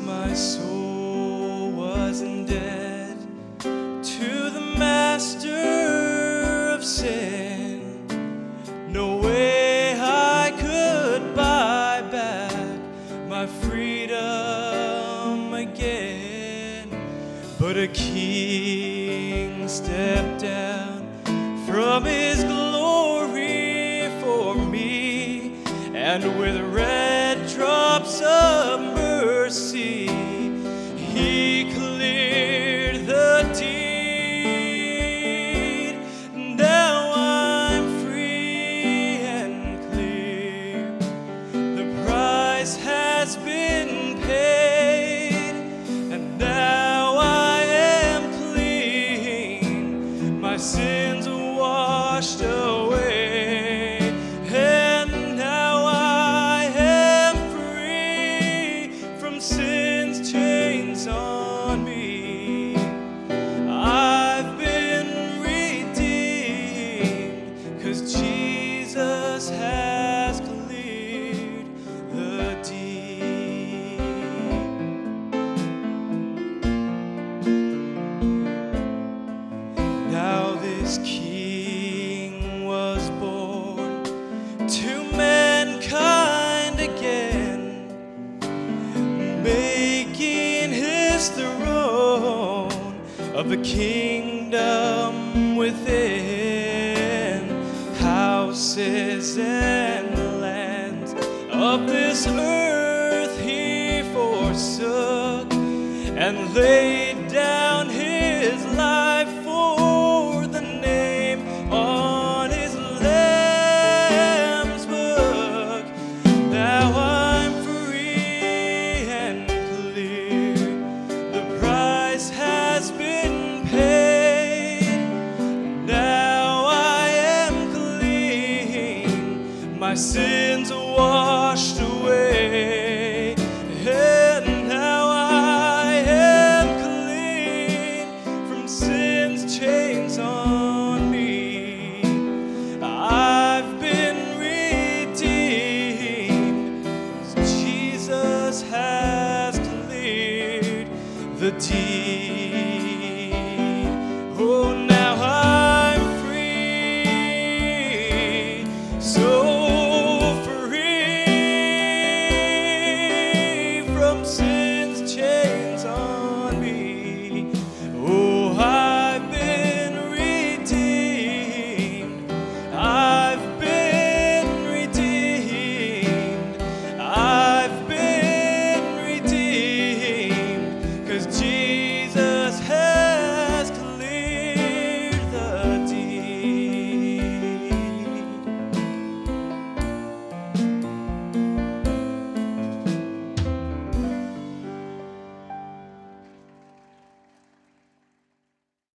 My soul was dead to the master of sin. No way I could buy back my freedom again. But a king stepped down from his glory for me, and with of mercy, he cleared the deed. Now I'm free and clear. The price has been paid, and now I am clean. My sins washed away, the deal now. This king was born to mankind again, making his throne of a kingdom within houses and lands of this earth he forsook and laid my sins are washed away, and now I am clean from sin's chains on me. I've been redeemed, Jesus has cleared the deep.